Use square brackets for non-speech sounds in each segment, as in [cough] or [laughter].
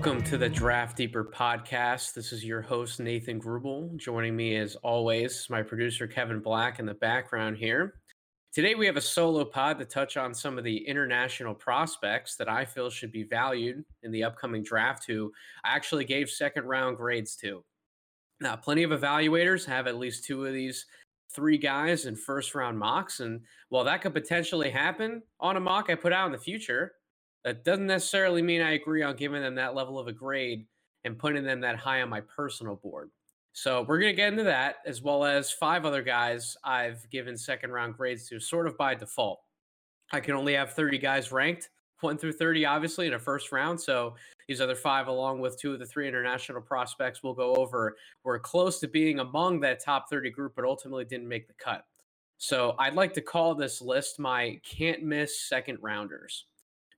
Welcome to the Draft Deeper podcast. This is your host, Nathan Grubel. Joining me, as always, my producer, Kevin Black, in the background here. Today, we have a solo pod to touch on some of the international prospects that I feel should be valued in the upcoming draft, who I actually gave second round grades to. Now, plenty of evaluators have at least two of these three guys in first round mocks. And while that could potentially happen on a mock I put out in the future, that doesn't necessarily mean I agree on giving them that level of a grade and putting them that high on my personal board. So we're going to get into that as well as five other guys I've given second round grades to sort of by default. I can only have 30 guys ranked, 1 through 30, obviously, in a first round. So these other five, along with two of the three international prospects we'll go over, were close to being among that top 30 group, but ultimately didn't make the cut. So I'd like to call this list my can't miss second rounders.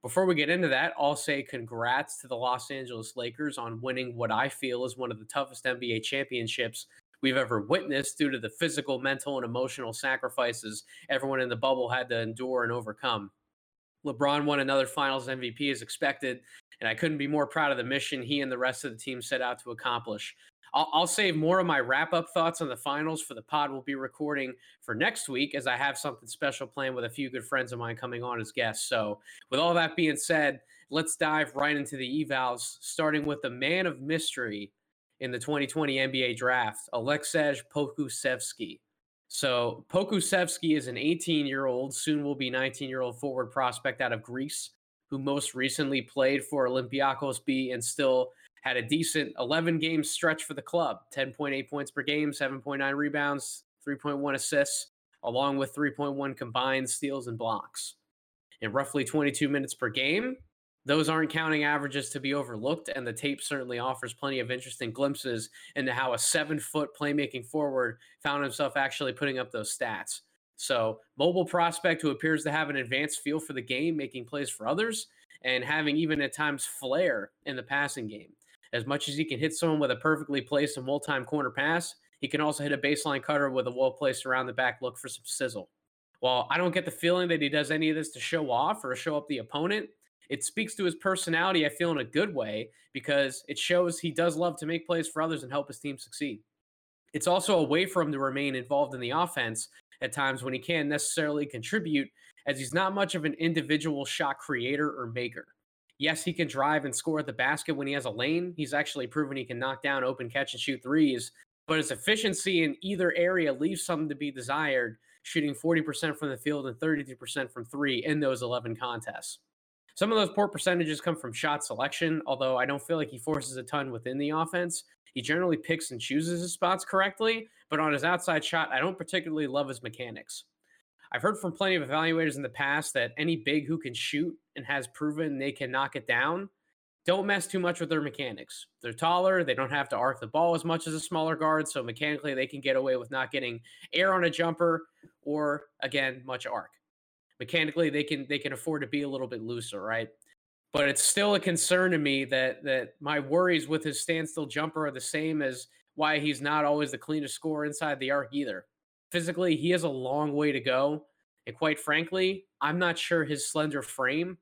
Before we get into that, I'll say congrats to the Los Angeles Lakers on winning what I feel is one of the toughest NBA championships we've ever witnessed due to the physical, mental, and emotional sacrifices everyone in the bubble had to endure and overcome. LeBron won another finals MVP as expected, and I couldn't be more proud of the mission he and the rest of the team set out to accomplish. I'll, I'll save more of my wrap up thoughts on the finals for the pod we'll be recording for next week, as I have something special planned with a few good friends of mine coming on as guests. So, with all that being said, let's dive right into the evals, starting with the man of mystery in the 2020 NBA draft, Aleksej Pokusevski. So Pokusevski is an 18 year old, soon will be 19 year old forward prospect out of Greece, who most recently played for Olympiacos B and still had a decent 11 game stretch for the club 10.8 points per game, 7.9 rebounds, 3.1 assists, along with 3.1 combined steals and blocks. In roughly 22 minutes per game, those aren't counting averages to be overlooked, and the tape certainly offers plenty of interesting glimpses into how a seven foot playmaking forward found himself actually putting up those stats. So, mobile prospect who appears to have an advanced feel for the game, making plays for others, and having even at times flair in the passing game. As much as he can hit someone with a perfectly placed and well timed corner pass, he can also hit a baseline cutter with a well placed around the back look for some sizzle. While I don't get the feeling that he does any of this to show off or show up the opponent, it speaks to his personality, I feel, in a good way, because it shows he does love to make plays for others and help his team succeed. It's also a way for him to remain involved in the offense at times when he can't necessarily contribute, as he's not much of an individual shot creator or maker. Yes, he can drive and score at the basket when he has a lane. He's actually proven he can knock down open catch and shoot threes, but his efficiency in either area leaves something to be desired, shooting 40% from the field and 33% from three in those 11 contests. Some of those poor percentages come from shot selection, although I don't feel like he forces a ton within the offense. He generally picks and chooses his spots correctly, but on his outside shot, I don't particularly love his mechanics. I've heard from plenty of evaluators in the past that any big who can shoot and has proven they can knock it down, don't mess too much with their mechanics. They're taller, they don't have to arc the ball as much as a smaller guard, so mechanically they can get away with not getting air on a jumper or again, much arc. Mechanically they can they can afford to be a little bit looser, right? But it's still a concern to me that that my worries with his standstill jumper are the same as why he's not always the cleanest scorer inside the arc either physically, he has a long way to go. And quite frankly, I'm not sure his slender frame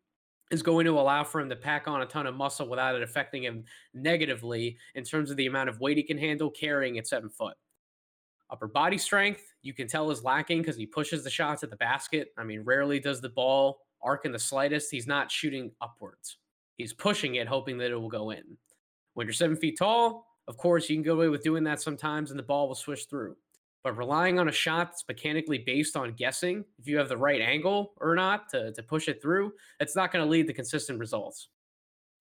is going to allow for him to pack on a ton of muscle without it affecting him negatively in terms of the amount of weight he can handle carrying at seven foot. Upper body strength, you can tell is lacking because he pushes the shots at the basket. I mean, rarely does the ball arc in the slightest. He's not shooting upwards. He's pushing it, hoping that it will go in. When you're seven feet tall, of course, you can go away with doing that sometimes and the ball will swish through. But relying on a shot that's mechanically based on guessing if you have the right angle or not to, to push it through, it's not going to lead to consistent results.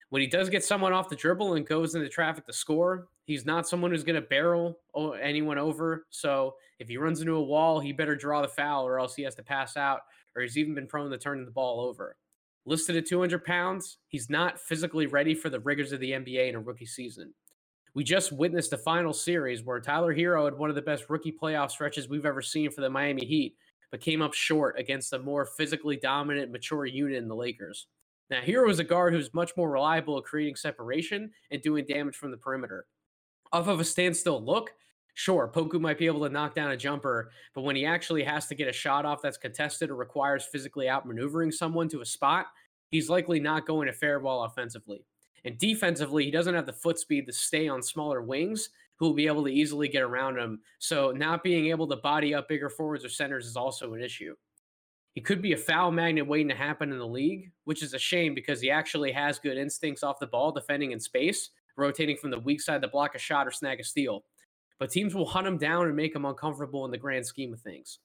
When he does get someone off the dribble and goes into traffic to score, he's not someone who's going to barrel anyone over. So if he runs into a wall, he better draw the foul or else he has to pass out, or he's even been prone to turning the ball over. Listed at 200 pounds, he's not physically ready for the rigors of the NBA in a rookie season. We just witnessed the final series where Tyler Herro had one of the best rookie playoff stretches we've ever seen for the Miami Heat, but came up short against a more physically dominant, mature unit in the Lakers. Now, Herro is a guard who's much more reliable at creating separation and doing damage from the perimeter. Off of a standstill look, sure, Poku might be able to knock down a jumper, but when he actually has to get a shot off that's contested or requires physically outmaneuvering someone to a spot, he's likely not going to fare well offensively. And defensively, he doesn't have the foot speed to stay on smaller wings who will be able to easily get around him. So not being able to body up bigger forwards or centers is also an issue. He could be a foul magnet waiting to happen in the league, which is a shame because he actually has good instincts off the ball, defending in space, rotating from the weak side to block a shot or snag a steal. But teams will hunt him down and make him uncomfortable in the grand scheme of things.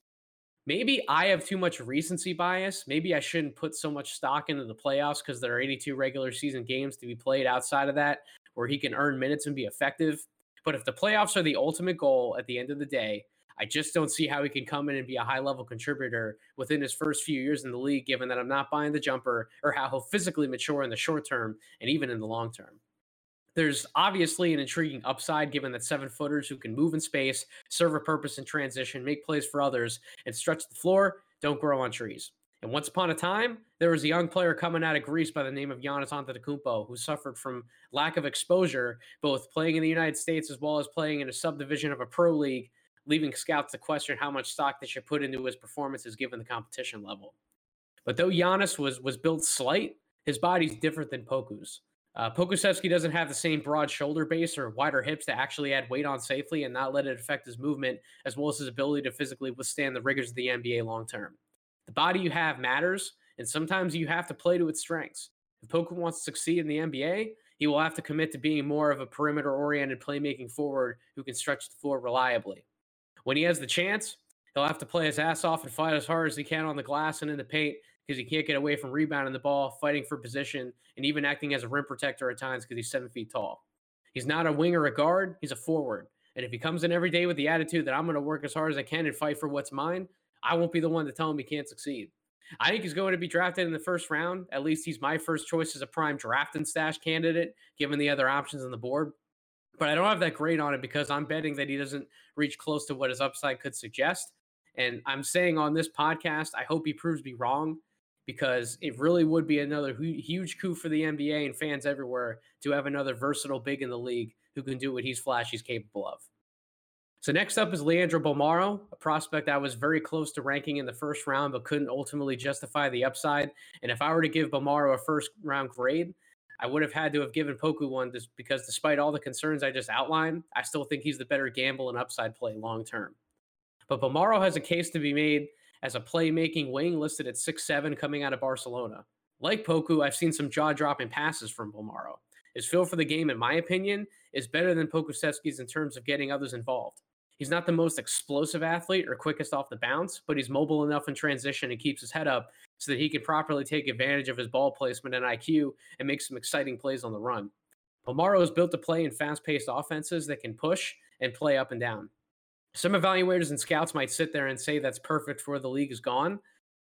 Maybe I have too much recency bias. Maybe I shouldn't put so much stock into the playoffs because there are 82 regular season games to be played outside of that where he can earn minutes and be effective. But if the playoffs are the ultimate goal at the end of the day, I just don't see how he can come in and be a high level contributor within his first few years in the league, given that I'm not buying the jumper or how he'll physically mature in the short term and even in the long term. There's obviously an intriguing upside given that seven footers who can move in space, serve a purpose in transition, make plays for others, and stretch the floor don't grow on trees. And once upon a time, there was a young player coming out of Greece by the name of Giannis Antetokounmpo who suffered from lack of exposure, both playing in the United States as well as playing in a subdivision of a pro league leaving scouts to question how much stock they should put into his performances given the competition level. But though Giannis was was built slight, his body's different than Poku's. Uh, Pokusevski doesn't have the same broad shoulder base or wider hips to actually add weight on safely and not let it affect his movement, as well as his ability to physically withstand the rigors of the NBA long term. The body you have matters, and sometimes you have to play to its strengths. If Poku wants to succeed in the NBA, he will have to commit to being more of a perimeter oriented playmaking forward who can stretch the floor reliably. When he has the chance, he'll have to play his ass off and fight as hard as he can on the glass and in the paint because he can't get away from rebounding the ball, fighting for position, and even acting as a rim protector at times because he's seven feet tall. He's not a wing or a guard, he's a forward. And if he comes in every day with the attitude that I'm going to work as hard as I can and fight for what's mine, I won't be the one to tell him he can't succeed. I think he's going to be drafted in the first round. At least he's my first choice as a prime draft and stash candidate, given the other options on the board but I don't have that grade on it because I'm betting that he doesn't reach close to what his upside could suggest. And I'm saying on this podcast, I hope he proves me wrong because it really would be another huge coup for the NBA and fans everywhere to have another versatile big in the league who can do what he's flash he's capable of. So next up is Leandro Bolmaro, a prospect I was very close to ranking in the first round, but couldn't ultimately justify the upside. And if I were to give Bolmaro a first round grade, I would have had to have given Poku one just because despite all the concerns I just outlined, I still think he's the better gamble and upside play long term. But Bolmaro has a case to be made as a playmaking wing listed at six seven coming out of Barcelona. Like Poku, I've seen some jaw dropping passes from Bolmaro. His feel for the game, in my opinion, is better than Pokusevski's in terms of getting others involved. He's not the most explosive athlete or quickest off the bounce, but he's mobile enough in transition and keeps his head up so that he can properly take advantage of his ball placement and IQ and make some exciting plays on the run. Bolmaro is built to play in fast paced offenses that can push and play up and down. Some evaluators and scouts might sit there and say that's perfect for where the league is gone.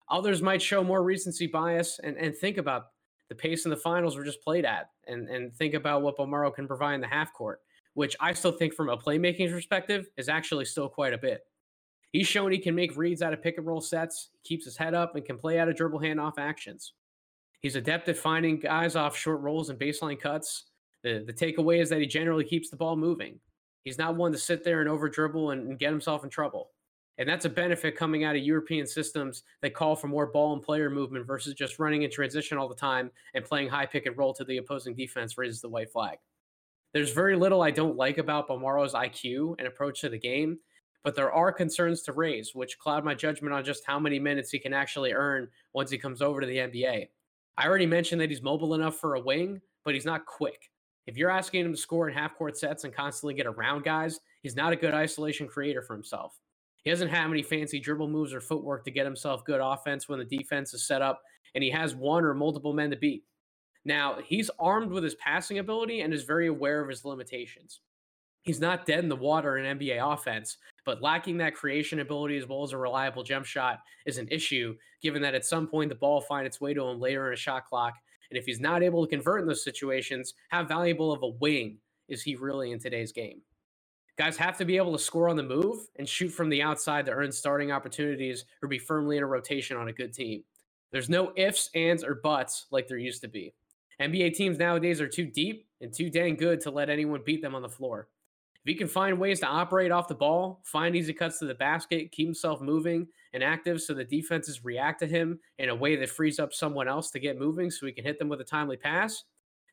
Others might show more recency bias and, and think about the pace in the finals were just played at and, and think about what Bolmaro can provide in the half court, which I still think from a playmaking perspective is actually still quite a bit. He's shown he can make reads out of pick and roll sets, keeps his head up, and can play out of dribble handoff actions. He's adept at finding guys off short rolls and baseline cuts. The, the takeaway is that he generally keeps the ball moving. He's not one to sit there and over dribble and, and get himself in trouble. And that's a benefit coming out of European systems that call for more ball and player movement versus just running in transition all the time and playing high pick and roll to the opposing defense raises the white flag. There's very little I don't like about Bolmaro's IQ and approach to the game, but there are concerns to raise, which cloud my judgment on just how many minutes he can actually earn once he comes over to the NBA. I already mentioned that he's mobile enough for a wing, but he's not quick. If you're asking him to score in half court sets and constantly get around guys, he's not a good isolation creator for himself. He doesn't have any fancy dribble moves or footwork to get himself good offense when the defense is set up, and he has one or multiple men to beat. Now, he's armed with his passing ability and is very aware of his limitations he's not dead in the water in NBA offense, but lacking that creation ability as well as a reliable jump shot is an issue, given that at some point the ball find its way to him later in a shot clock. And if he's not able to convert in those situations, how valuable of a wing is he really in today's game? Guys have to be able to score on the move and shoot from the outside to earn starting opportunities or be firmly in a rotation on a good team. There's no ifs, ands, or buts like there used to be. NBA teams nowadays are too deep and too dang good to let anyone beat them on the floor. If he can find ways to operate off the ball, find easy cuts to the basket, keep himself moving and active so the defenses react to him in a way that frees up someone else to get moving so he can hit them with a timely pass,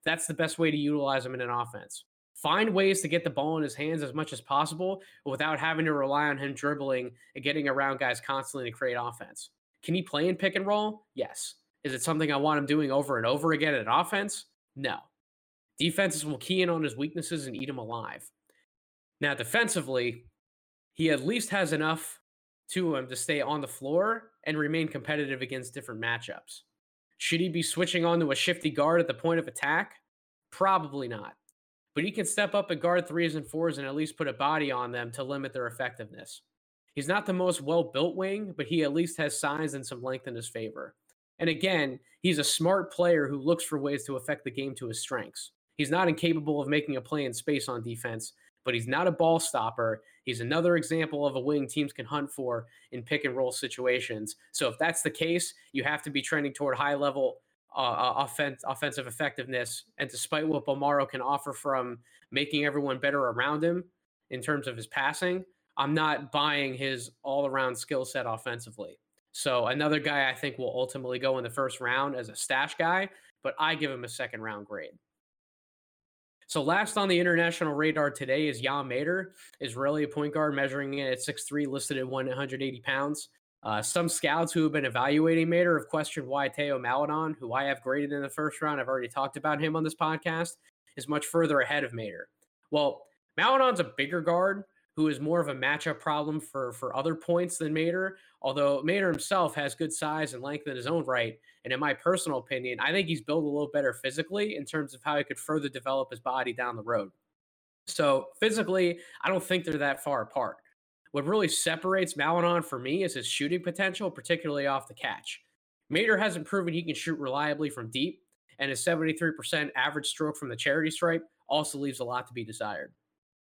that's the best way to utilize him in an offense. Find ways to get the ball in his hands as much as possible without having to rely on him dribbling and getting around guys constantly to create offense. Can he play in pick and roll? Yes. Is it something I want him doing over and over again in offense? No. Defenses will key in on his weaknesses and eat him alive. Now, defensively, he at least has enough to him to stay on the floor and remain competitive against different matchups. Should he be switching on to a shifty guard at the point of attack? Probably not. But he can step up and guard threes and fours and at least put a body on them to limit their effectiveness. He's not the most well built wing, but he at least has size and some length in his favor. And again, he's a smart player who looks for ways to affect the game to his strengths. He's not incapable of making a play in space on defense, but he's not a ball stopper. He's another example of a wing teams can hunt for in pick and roll situations. So if that's the case, you have to be trending toward high level uh, uh offense, offensive effectiveness. And despite what Bolmaro can offer from making everyone better around him in terms of his passing, I'm not buying his all around skill set offensively. So another guy I think will ultimately go in the first round as a stash guy, but I give him a second round grade. So last on the international radar today is Yam Madar, Israeli point guard measuring in at 6'3", listed at 180 pounds. Uh, some scouts who have been evaluating Madar have questioned why Theo Maledon, who I have graded in the first round, I've already talked about him on this podcast, is much further ahead of Madar. Well, Maledon's a bigger guard, who is more of a matchup problem for for other points than Madar. Although Madar himself has good size and length in his own right, and in my personal opinion, I think he's built a little better physically in terms of how he could further develop his body down the road. So physically, I don't think they're that far apart. What really separates Maledon for me is his shooting potential, particularly off the catch. Madar hasn't proven he can shoot reliably from deep, and his 73% average stroke from the charity stripe also leaves a lot to be desired.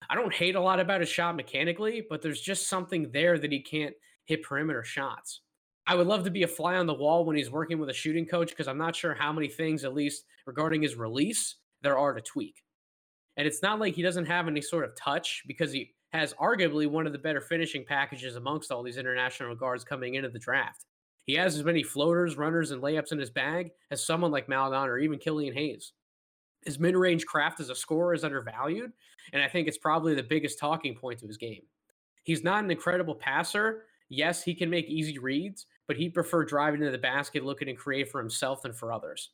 I don't hate a lot about his shot mechanically, but there's just something there that he can't hit perimeter shots. I would love to be a fly on the wall when he's working with a shooting coach because I'm not sure how many things, at least regarding his release, there are to tweak. And it's not like he doesn't have any sort of touch because he has arguably one of the better finishing packages amongst all these international guards coming into the draft. He has as many floaters, runners, and layups in his bag as someone like Maledon or even Killian Hayes his mid-range craft as a scorer is undervalued, and I think it's probably the biggest talking point to his game. He's not an incredible passer. Yes, he can make easy reads, but he'd prefer driving to the basket, looking to create for himself than for others.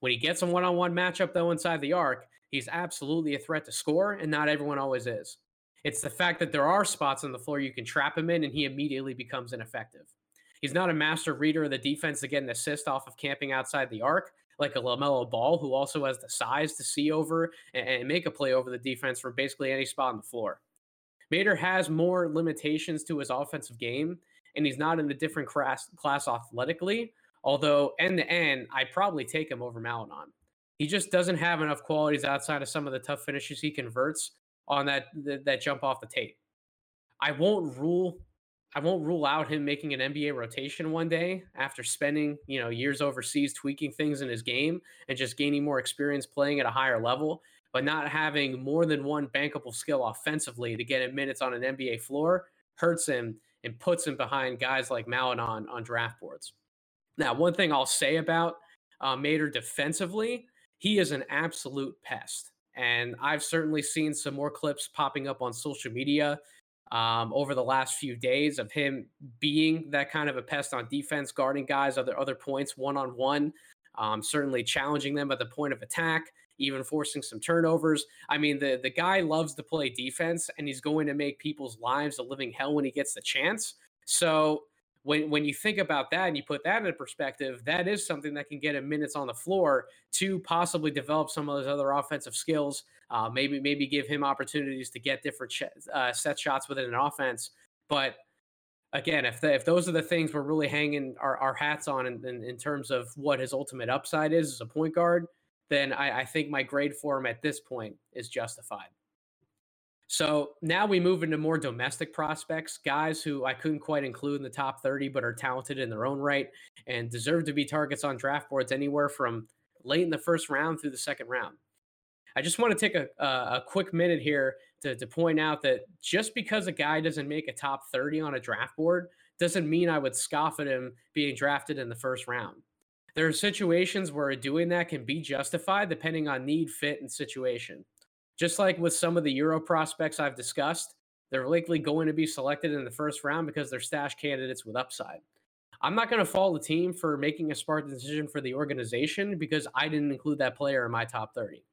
When he gets a one-on-one matchup though inside the arc, he's absolutely a threat to score, and not everyone always is. It's the fact that there are spots on the floor you can trap him in, and he immediately becomes ineffective. He's not a master reader of the defense to get an assist off of camping outside the arc, like a LaMelo Ball, who also has the size to see over and, and make a play over the defense from basically any spot on the floor. Madar has more limitations to his offensive game, and he's not in a different class, class athletically. Although end to end, I probably take him over Maledon. He just doesn't have enough qualities outside of some of the tough finishes he converts on that, that jump off the tape. I won't rule I won't rule out him making an NBA rotation one day after spending, you know, years overseas tweaking things in his game and just gaining more experience playing at a higher level, but not having more than one bankable skill offensively to get him minutes on an NBA floor hurts him and puts him behind guys like Maledon on draft boards. Now, one thing I'll say about uh, Madar defensively, he is an absolute pest. And I've certainly seen some more clips popping up on social media um, over the last few days of him being that kind of a pest on defense, guarding guys other other points one on one, certainly challenging them at the point of attack, even forcing some turnovers. I mean, the the guy loves to play defense, and he's going to make people's lives a living hell when he gets the chance. So when when you think about that and you put that in perspective, that is something that can get him minutes on the floor to possibly develop some of those other offensive skills. Uh, maybe maybe give him opportunities to get different sh- uh, set shots within an offense. But again, if the, if those are the things we're really hanging our, our hats on in, in, in, terms of what his ultimate upside is as a point guard, then I, I think my grade for him at this point is justified. So now we move into more domestic prospects, guys who I couldn't quite include in the top 30, but are talented in their own right and deserve to be targets on draft boards anywhere from late in the first round through the second round. I just want to take a, a, quick minute here to, to point out that just because a guy doesn't make a top 30 on a draft board doesn't mean I would scoff at him being drafted in the first round. There are situations where doing that can be justified depending on need, fit, and situation. Just like with some of the Euro prospects I've discussed, they're likely going to be selected in the first round because they're stash candidates with upside. I'm not going to fault the team for making a smart decision for the organization because I didn't include that player in my top 30.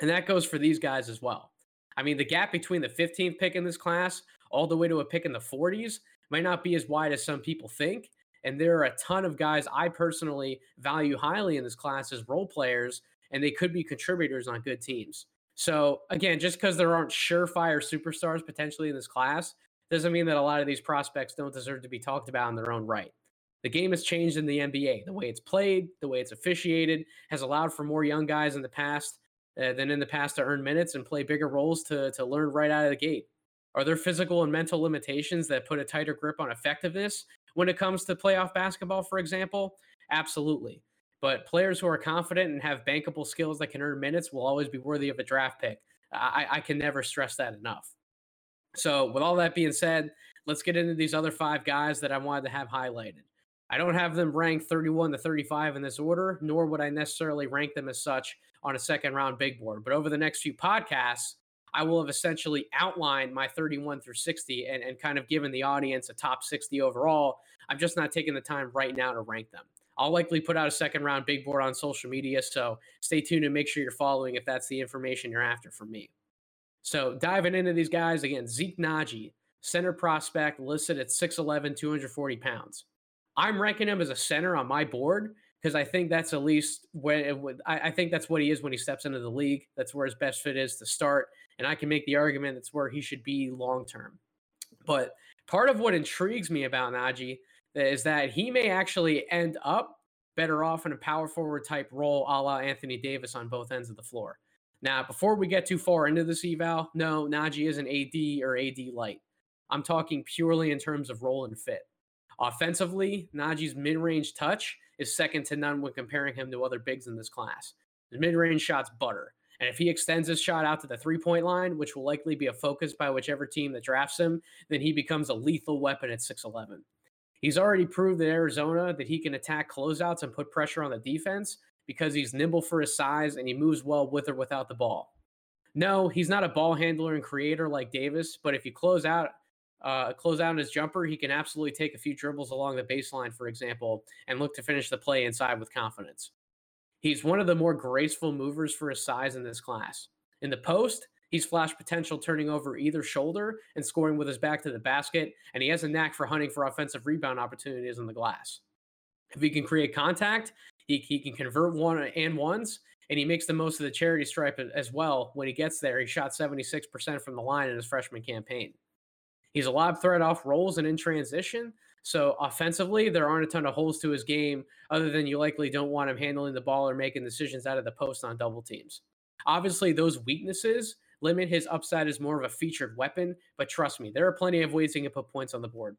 And that goes for these guys as well. I mean, the gap between the 15th pick in this class all the way to a pick in the 40s might not be as wide as some people think. And there are a ton of guys I personally value highly in this class as role players, and they could be contributors on good teams. So, again, just because there aren't surefire superstars potentially in this class doesn't mean that a lot of these prospects don't deserve to be talked about in their own right. The game has changed in the NBA. The way it's played, the way it's officiated, has allowed for more young guys in the past uh, than in the past to earn minutes and play bigger roles to, to learn right out of the gate. Are there physical and mental limitations that put a tighter grip on effectiveness when it comes to playoff basketball, for example? Absolutely. But players who are confident and have bankable skills that can earn minutes will always be worthy of a draft pick. I, I can never stress that enough. So, with all that being said, let's get into these other five guys that I wanted to have highlighted. I don't have them ranked 31 to 35 in this order, nor would I necessarily rank them as such on a second round big board. But over the next few podcasts, I will have essentially outlined my 31 through 60 and, and kind of given the audience a top 60 overall. I'm just not taking the time right now to rank them. I'll likely put out a second round big board on social media. So stay tuned and make sure you're following if that's the information you're after from me. So diving into these guys again, Zeke Nnaji, center prospect listed at 6'11, 240 pounds. I'm ranking him as a center on my board because I think that's at least when I, think that's what he is when he steps into the league. That's where his best fit is to start, and I can make the argument that's where he should be long term. But part of what intrigues me about Nnaji is that he may actually end up better off in a power forward type role, a la Anthony Davis on both ends of the floor. Now, before we get too far into this eval, no, Nnaji isn't AD or AD light. I'm talking purely in terms of role and fit. Offensively, Nnaji's mid range touch is second to none when comparing him to other bigs in this class. His mid range shot's butter. And if he extends his shot out to the three point line, which will likely be a focus by whichever team that drafts him, then he becomes a lethal weapon at 6'11. He's already proved in Arizona that he can attack closeouts and put pressure on the defense because he's nimble for his size and he moves well with or without the ball. No, he's not a ball handler and creator like Davis, but if you close out uh, close out on his jumper, he can absolutely take a few dribbles along the baseline, for example, and look to finish the play inside with confidence. He's one of the more graceful movers for his size in this class. In the post, he's flash potential turning over either shoulder and scoring with his back to the basket, and he has a knack for hunting for offensive rebound opportunities in the glass. If he can create contact, he, he can convert one uh, and ones, and he makes the most of the charity stripe as well. When he gets there, he shot 76% from the line in his freshman campaign. He's a lob threat off rolls and in transition. So offensively, there aren't a ton of holes to his game other than you likely don't want him handling the ball or making decisions out of the post on double teams. Obviously, those weaknesses limit his upside as more of a featured weapon, but trust me, there are plenty of ways he can put points on the board.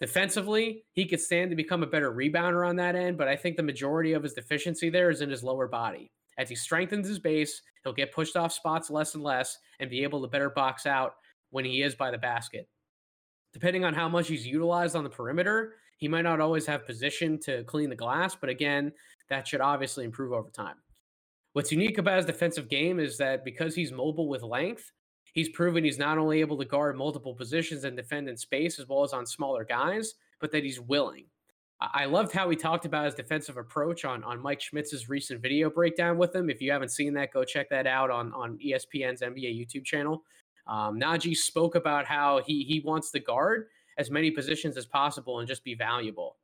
Defensively, he could stand to become a better rebounder on that end, but I think the majority of his deficiency there is in his lower body. As he strengthens his base, he'll get pushed off spots less and less and be able to better box out when he is by the basket. Depending on how much he's utilized on the perimeter, he might not always have position to clean the glass, but again, that should obviously improve over time. What's unique about his defensive game is that because he's mobile with length, he's proven he's not only able to guard multiple positions and defend in space as well as on smaller guys, but that he's willing. I loved how he talked about his defensive approach on, on Mike Schmitz's recent video breakdown with him. If you haven't seen that, go check that out on, on ESPN's NBA YouTube channel. Um, Nnaji spoke about how he he wants to guard as many positions as possible and just be valuable.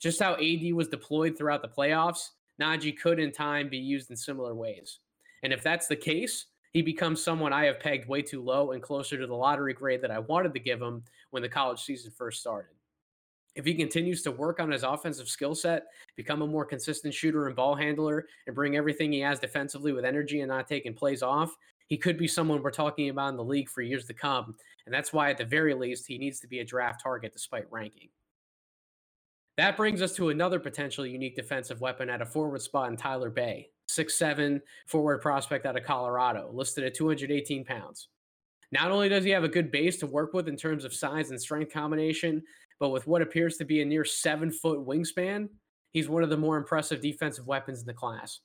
Just how AD was deployed throughout the playoffs, Nnaji could in time be used in similar ways. And if that's the case, he becomes someone I have pegged way too low and closer to the lottery grade that I wanted to give him when the college season first started. If he continues to work on his offensive skill set, become a more consistent shooter and ball handler, and bring everything he has defensively with energy and not taking plays off, he could be someone we're talking about in the league for years to come. And that's why, at the very least, he needs to be a draft target despite ranking. That brings us to another potential unique defensive weapon at a forward spot in Tyler Bey, six-seven forward prospect out of Colorado, listed at 218 pounds. Not only does he have a good base to work with in terms of size and strength combination, but with what appears to be a near seven foot wingspan, he's one of the more impressive defensive weapons in the class.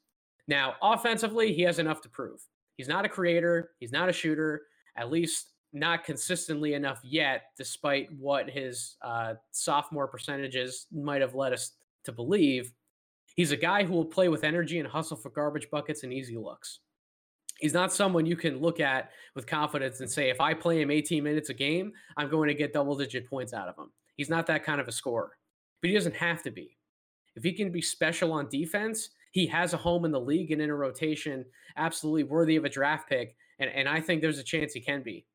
Now, offensively, he has enough to prove. He's not a creator, he's not a shooter, at least not consistently enough yet, despite what his uh, sophomore percentages might have led us to believe. He's a guy who will play with energy and hustle for garbage buckets and easy looks. He's not someone you can look at with confidence and say, if I play him 18 minutes a game, I'm going to get double digit points out of him. He's not that kind of a scorer, but he doesn't have to be. If he can be special on defense, he has a home in the league and in a rotation absolutely worthy of a draft pick. And, and I think there's a chance he can be.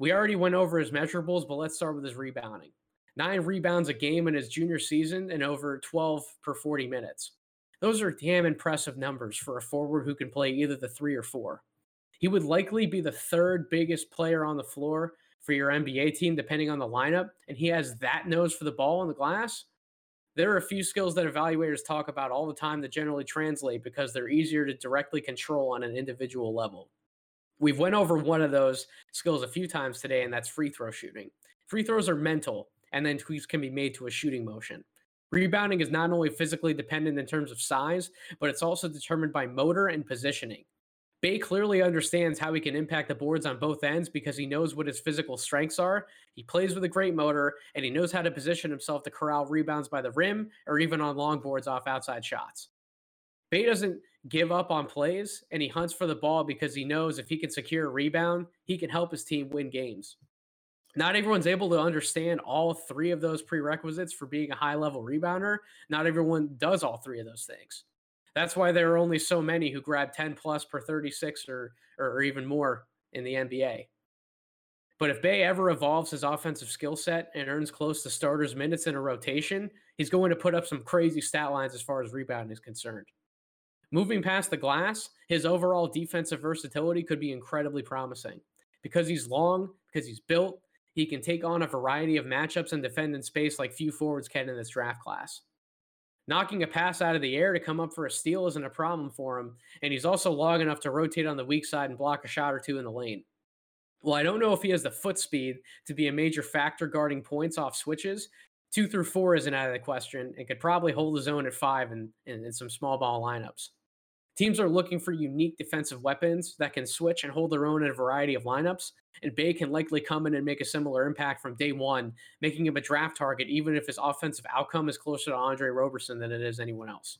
We already went over his measurables, but let's start with his rebounding. Nine rebounds a game in his junior season and over 12 per 40 minutes. Those are damn impressive numbers for a forward who can play either the three or four. He would likely be the third biggest player on the floor for your NBA team, depending on the lineup, and he has that nose for the ball on the glass there are a few skills that evaluators talk about all the time that generally translate because they're easier to directly control on an individual level. We've went over one of those skills a few times today, and that's free throw shooting. Free throws are mental, and then tweaks can be made to a shooting motion. Rebounding is not only physically dependent in terms of size, but it's also determined by motor and positioning. Bey clearly understands how he can impact the boards on both ends because he knows what his physical strengths are. He plays with a great motor and he knows how to position himself to corral rebounds by the rim or even on long boards off outside shots. Bey doesn't give up on plays and he hunts for the ball because he knows if he can secure a rebound, he can help his team win games. Not everyone's able to understand all three of those prerequisites for being a high level rebounder. Not everyone does all three of those things. That's why there are only so many who grab 10 plus per 36 or, or, even more in the NBA. But if Bey ever evolves his offensive skill set and earns close to starters minutes in a rotation, he's going to put up some crazy stat lines as far as rebounding is concerned. Moving past the glass, his overall defensive versatility could be incredibly promising. Because he's long, because he's built, he can take on a variety of matchups and defend in space like few forwards can in this draft class. Knocking a pass out of the air to come up for a steal isn't a problem for him, and he's also long enough to rotate on the weak side and block a shot or two in the lane. Well, I don't know if he has the foot speed to be a major factor guarding points off switches. Two through four isn't out of the question and could probably hold his own at five in, in, in some small ball lineups. Teams are looking for unique defensive weapons that can switch and hold their own in a variety of lineups, and Bey can likely come in and make a similar impact from day one, making him a draft target, even if his offensive outcome is closer to Andre Roberson than it is anyone else.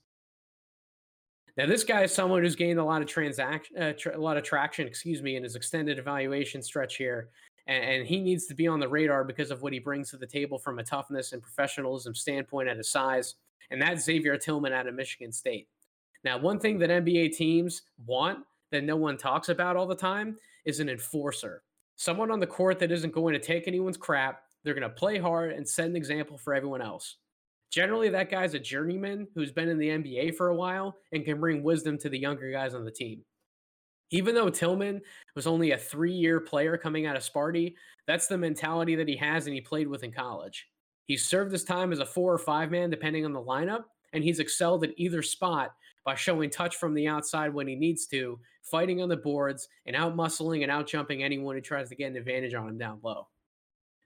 Now, this guy is someone who's gained a lot of transaction, uh, tra- a lot of traction, excuse me, in his extended evaluation stretch here, and, and he needs to be on the radar because of what he brings to the table from a toughness and professionalism standpoint at his size, and that's Xavier Tillman out of Michigan State. Now, one thing that NBA teams want that no one talks about all the time is an enforcer. Someone on the court that isn't going to take anyone's crap. They're going to play hard and set an example for everyone else. Generally, that guy's a journeyman who's been in the NBA for a while and can bring wisdom to the younger guys on the team. Even though Tillman was only a three year player coming out of Sparty, that's the mentality that he has and he played with in college. He's served his time as a four or five man, depending on the lineup, and he's excelled at either spot by showing touch from the outside when he needs to, fighting on the boards, and out muscling and out jumping anyone who tries to get an advantage on him down low.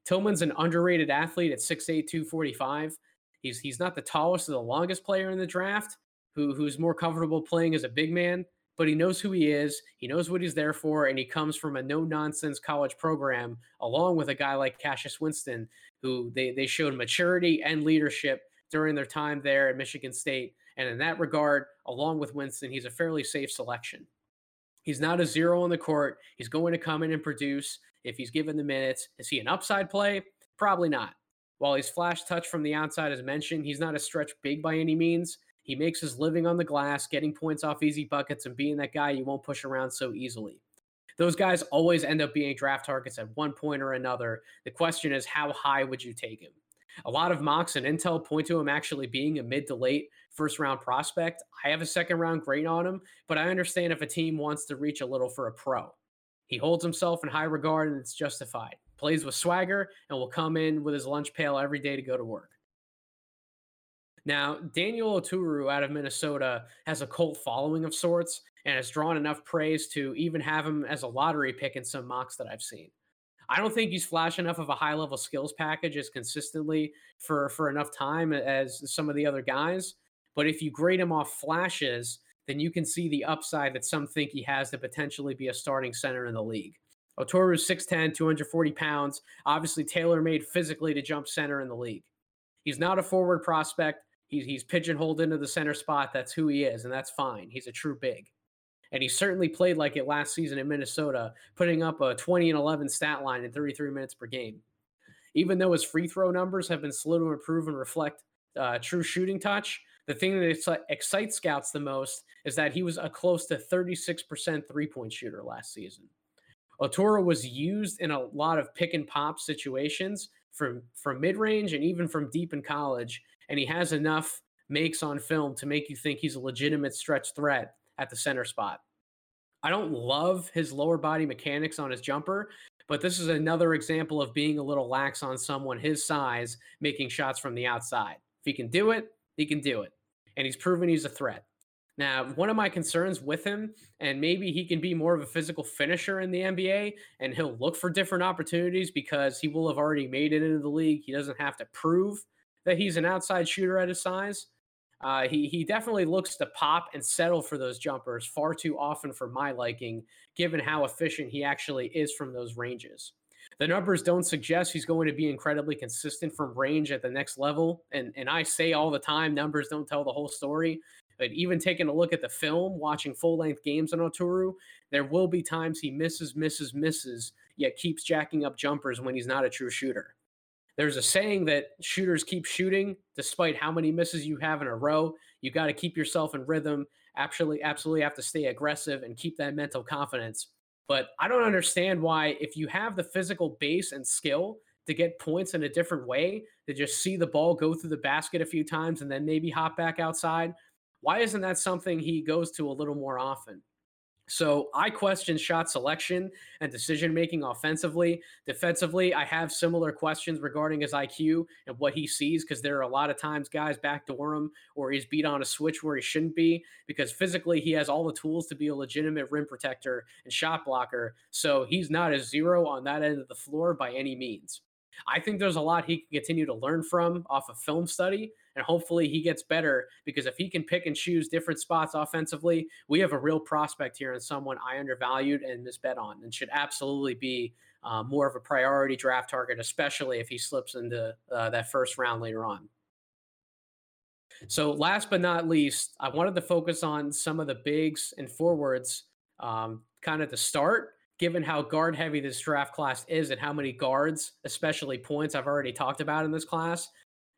Tillman's an underrated athlete at 6'8, 245. He's he's not the tallest or the longest player in the draft, who who's more comfortable playing as a big man, but he knows who he is, he knows what he's there for, and he comes from a no-nonsense college program, along with a guy like Cassius Winston, who they they showed maturity and leadership during their time there at Michigan State and in that regard, along with Winston, he's a fairly safe selection. He's not a zero on the court. He's going to come in and produce if he's given the minutes. Is he an upside play? Probably not. While he's flash touch from the outside, as mentioned, he's not a stretch big by any means. He makes his living on the glass, getting points off easy buckets and being that guy you won't push around so easily. Those guys always end up being draft targets at one point or another. The question is, how high would you take him? A lot of mocks and intel point to him actually being a mid to late first round prospect. I have a second round grade on him, but I understand if a team wants to reach a little for a pro. He holds himself in high regard and it's justified. Plays with swagger and will come in with his lunch pail every day to go to work. Now, Daniel Oturu out of Minnesota has a cult following of sorts and has drawn enough praise to even have him as a lottery pick in some mocks that I've seen. I don't think he's flashed enough of a high level skills package as consistently for for enough time as some of the other guys. But if you grade him off flashes, then you can see the upside that some think he has to potentially be a starting center in the league. Oturu is 6'10, 240 pounds, obviously tailor made physically to jump center in the league. He's not a forward prospect. He's, he's pigeonholed into the center spot. That's who he is, and that's fine. He's a true big. And he certainly played like it last season in Minnesota, putting up a 20 and 11 stat line in 33 minutes per game. Even though his free throw numbers have been slow to improve and reflect uh, true shooting touch, the thing that excites scouts the most is that he was a close to 36% three point shooter last season. Oturu was used in a lot of pick and pop situations from from mid range and even from deep in college, and he has enough makes on film to make you think he's a legitimate stretch threat at the center spot. I don't love his lower body mechanics on his jumper, but this is another example of being a little lax on someone his size making shots from the outside. If he can do it, he can do it. And he's proven he's a threat. Now, one of my concerns with him, and maybe he can be more of a physical finisher in the NBA, and he'll look for different opportunities because he will have already made it into the league. He doesn't have to prove that he's an outside shooter at his size. Uh, he he definitely looks to pop and settle for those jumpers far too often for my liking, given how efficient he actually is from those ranges. The numbers don't suggest he's going to be incredibly consistent from range at the next level. And, and I say all the time, numbers don't tell the whole story. But even taking a look at the film, watching full length games on Oturu, there will be times he misses, misses, misses, yet keeps jacking up jumpers when he's not a true shooter. There's a saying that shooters keep shooting despite how many misses you have in a row. You got to keep yourself in rhythm. Absolutely, absolutely have to stay aggressive and keep that mental confidence. But I don't understand why, if you have the physical base and skill to get points in a different way, to just see the ball go through the basket a few times and then maybe hop back outside, why isn't that something he goes to a little more often? So I question shot selection and decision making offensively. Defensively, I have similar questions regarding his IQ and what he sees because there are a lot of times guys backdoor him or he's beat on a switch where he shouldn't be because physically he has all the tools to be a legitimate rim protector and shot blocker. So he's not a zero on that end of the floor by any means. I think there's a lot he can continue to learn from off of film study, and hopefully he gets better because if he can pick and choose different spots offensively, we have a real prospect here and someone I undervalued and misbet on, and should absolutely be uh, more of a priority draft target, especially if he slips into uh, that first round later on. So, last but not least, I wanted to focus on some of the bigs and forwards um, kind of to start given how guard heavy this draft class is and how many guards, especially points, I've already talked about in this class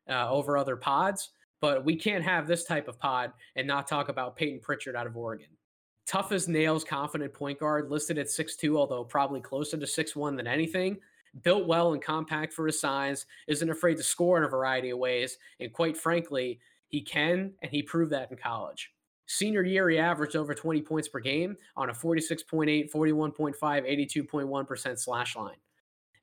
uh, over other pods. But we can't have this type of pod and not talk about Payton Pritchard out of Oregon. Tough as nails, confident point guard, listed at 6'2, although probably closer to 6'1 than anything. Built well and compact for his size, isn't afraid to score in a variety of ways. And quite frankly, he can, and he proved that in college. Senior year, he averaged over 20 points per game on a 46.8, 41.5, 82.1% slash line.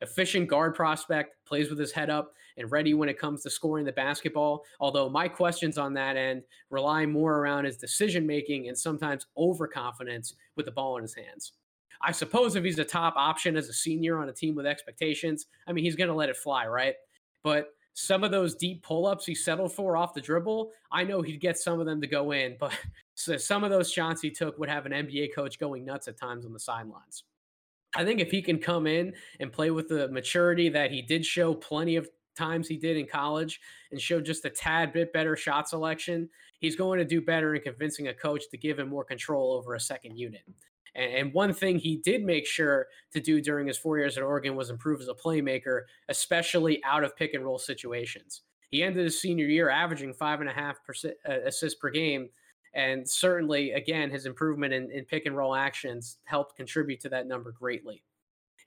Efficient guard prospect, plays with his head up and ready when it comes to scoring the basketball. Although my questions on that end rely more around his decision making and sometimes overconfidence with the ball in his hands. I suppose if he's a top option as a senior on a team with expectations, I mean, he's going to let it fly, right? But some of those deep pull ups he settled for off the dribble, I know he'd get some of them to go in, but [laughs] some of those shots he took would have an NBA coach going nuts at times on the sidelines. I think if he can come in and play with the maturity that he did show plenty of times he did in college and show just a tad bit better shot selection, he's going to do better in convincing a coach to give him more control over a second unit. And one thing he did make sure to do during his four years at Oregon was improve as a playmaker, especially out of pick and roll situations. He ended his senior year averaging five and a half percent uh, assists per game. And certainly, again, his improvement in, in pick and roll actions helped contribute to that number greatly.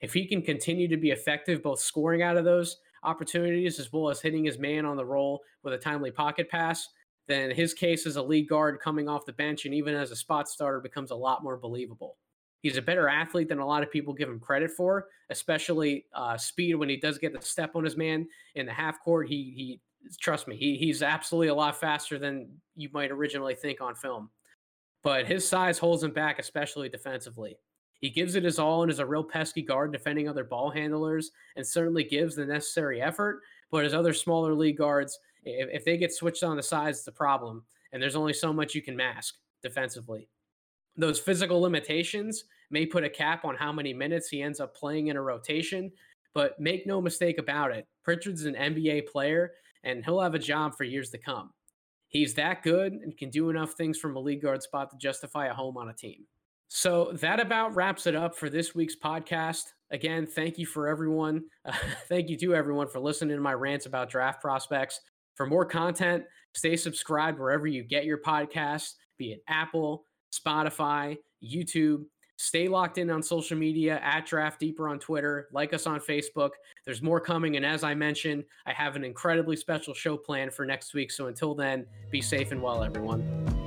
If he can continue to be effective, both scoring out of those opportunities as well as hitting his man on the roll with a timely pocket pass, then his case as a lead guard coming off the bench and even as a spot starter becomes a lot more believable. He's a better athlete than a lot of people give him credit for, especially uh, speed when he does get the step on his man in the half court. He he trust me, he he's absolutely a lot faster than you might originally think on film. But his size holds him back, especially defensively. He gives it his all and is a real pesky guard defending other ball handlers and certainly gives the necessary effort. But his other smaller league guards if, if they get switched on the sides, it's a problem. and there's only so much you can mask defensively. Those physical limitations may put a cap on how many minutes he ends up playing in a rotation, but make no mistake about it, Pritchard's an NBA player and he'll have a job for years to come. He's that good and can do enough things from a league guard spot to justify a home on a team. So that about wraps it up for this week's podcast. Again, thank you for everyone. Uh, [laughs] thank you to everyone for listening to my rants about draft prospects. For more content, stay subscribed wherever you get your podcasts, be it Apple, Spotify, YouTube. Stay locked in on social media at Draft Deeper on Twitter. Like us on Facebook. There's more coming. And as I mentioned, I have an incredibly special show planned for next week. So until then, be safe and well, everyone.